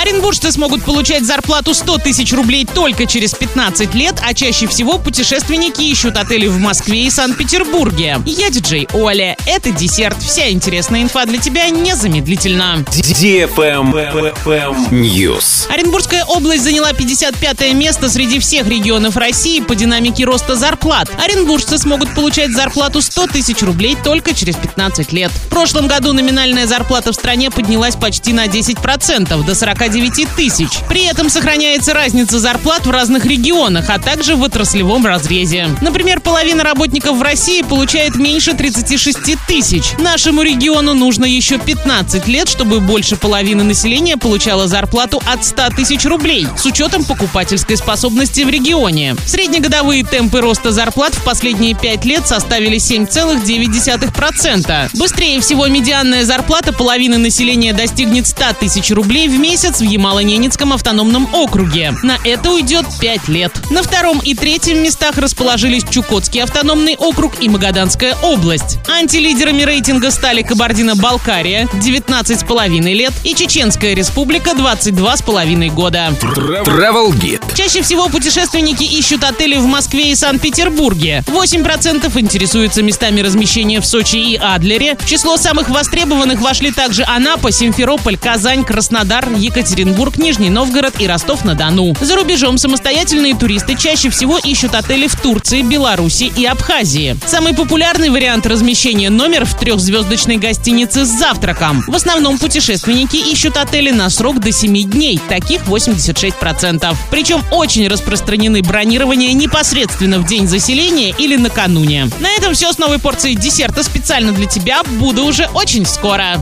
Оренбуржцы смогут получать зарплату 100 тысяч рублей только через 15 лет, а чаще всего путешественники ищут отели в Москве и Санкт-Петербурге. Я диджей Оля. Это десерт. Вся интересная инфа для тебя незамедлительно. News. Оренбургская область заняла 55 место среди всех регионов России по динамике роста зарплат. Оренбуржцы смогут получать зарплату 100 тысяч рублей только через 15 лет. В прошлом году номинальная зарплата в стране поднялась почти на 10%, до 49 тысяч. При этом сохраняется разница зарплат в разных регионах, а также в отраслевом разрезе. Например, половина работников в России получает меньше 36 тысяч. Нашему региону нужно еще 15 лет, чтобы больше половины населения получало зарплату от 100 тысяч рублей, с учетом покупательской способности в регионе. Среднегодовые темпы роста зарплат в последние 5 лет составили 7,9%. Быстрее всего медианная зарплата половины населения достигнет 100 тысяч рублей в месяц в Ямало-Ненецком автономном округе. На это уйдет 5 лет. На втором и третьем местах расположились Чукотский автономный округ и Магаданская область. Антилидерами рейтинга стали Кабардино-Балкария 19,5 лет и Чеченская республика 22,5 года. Travel Guide. Чаще всего путешественники ищут отели в Москве и Санкт-Петербурге. 8% интересуются местами размещения в Сочи и Адлере. В число самых востребованных вошли также Анапа, Симферополь, Казань, Краснодар, Екатеринбург, Нижний Новгород и Ростов-на-Дону. За рубежом самостоятельные туристы чаще всего ищут отели в Турции, Беларуси и Абхазии. Самый популярный вариант размещения номер в трехзвездочной гостинице с завтраком. В основном путешественники ищут отели на срок до 7 дней, таких 86%. Причем очень распространены бронирования непосредственно в день заселения или накануне. На этом все с новой порцией десерта специально для тебя. Буду уже очень скоро.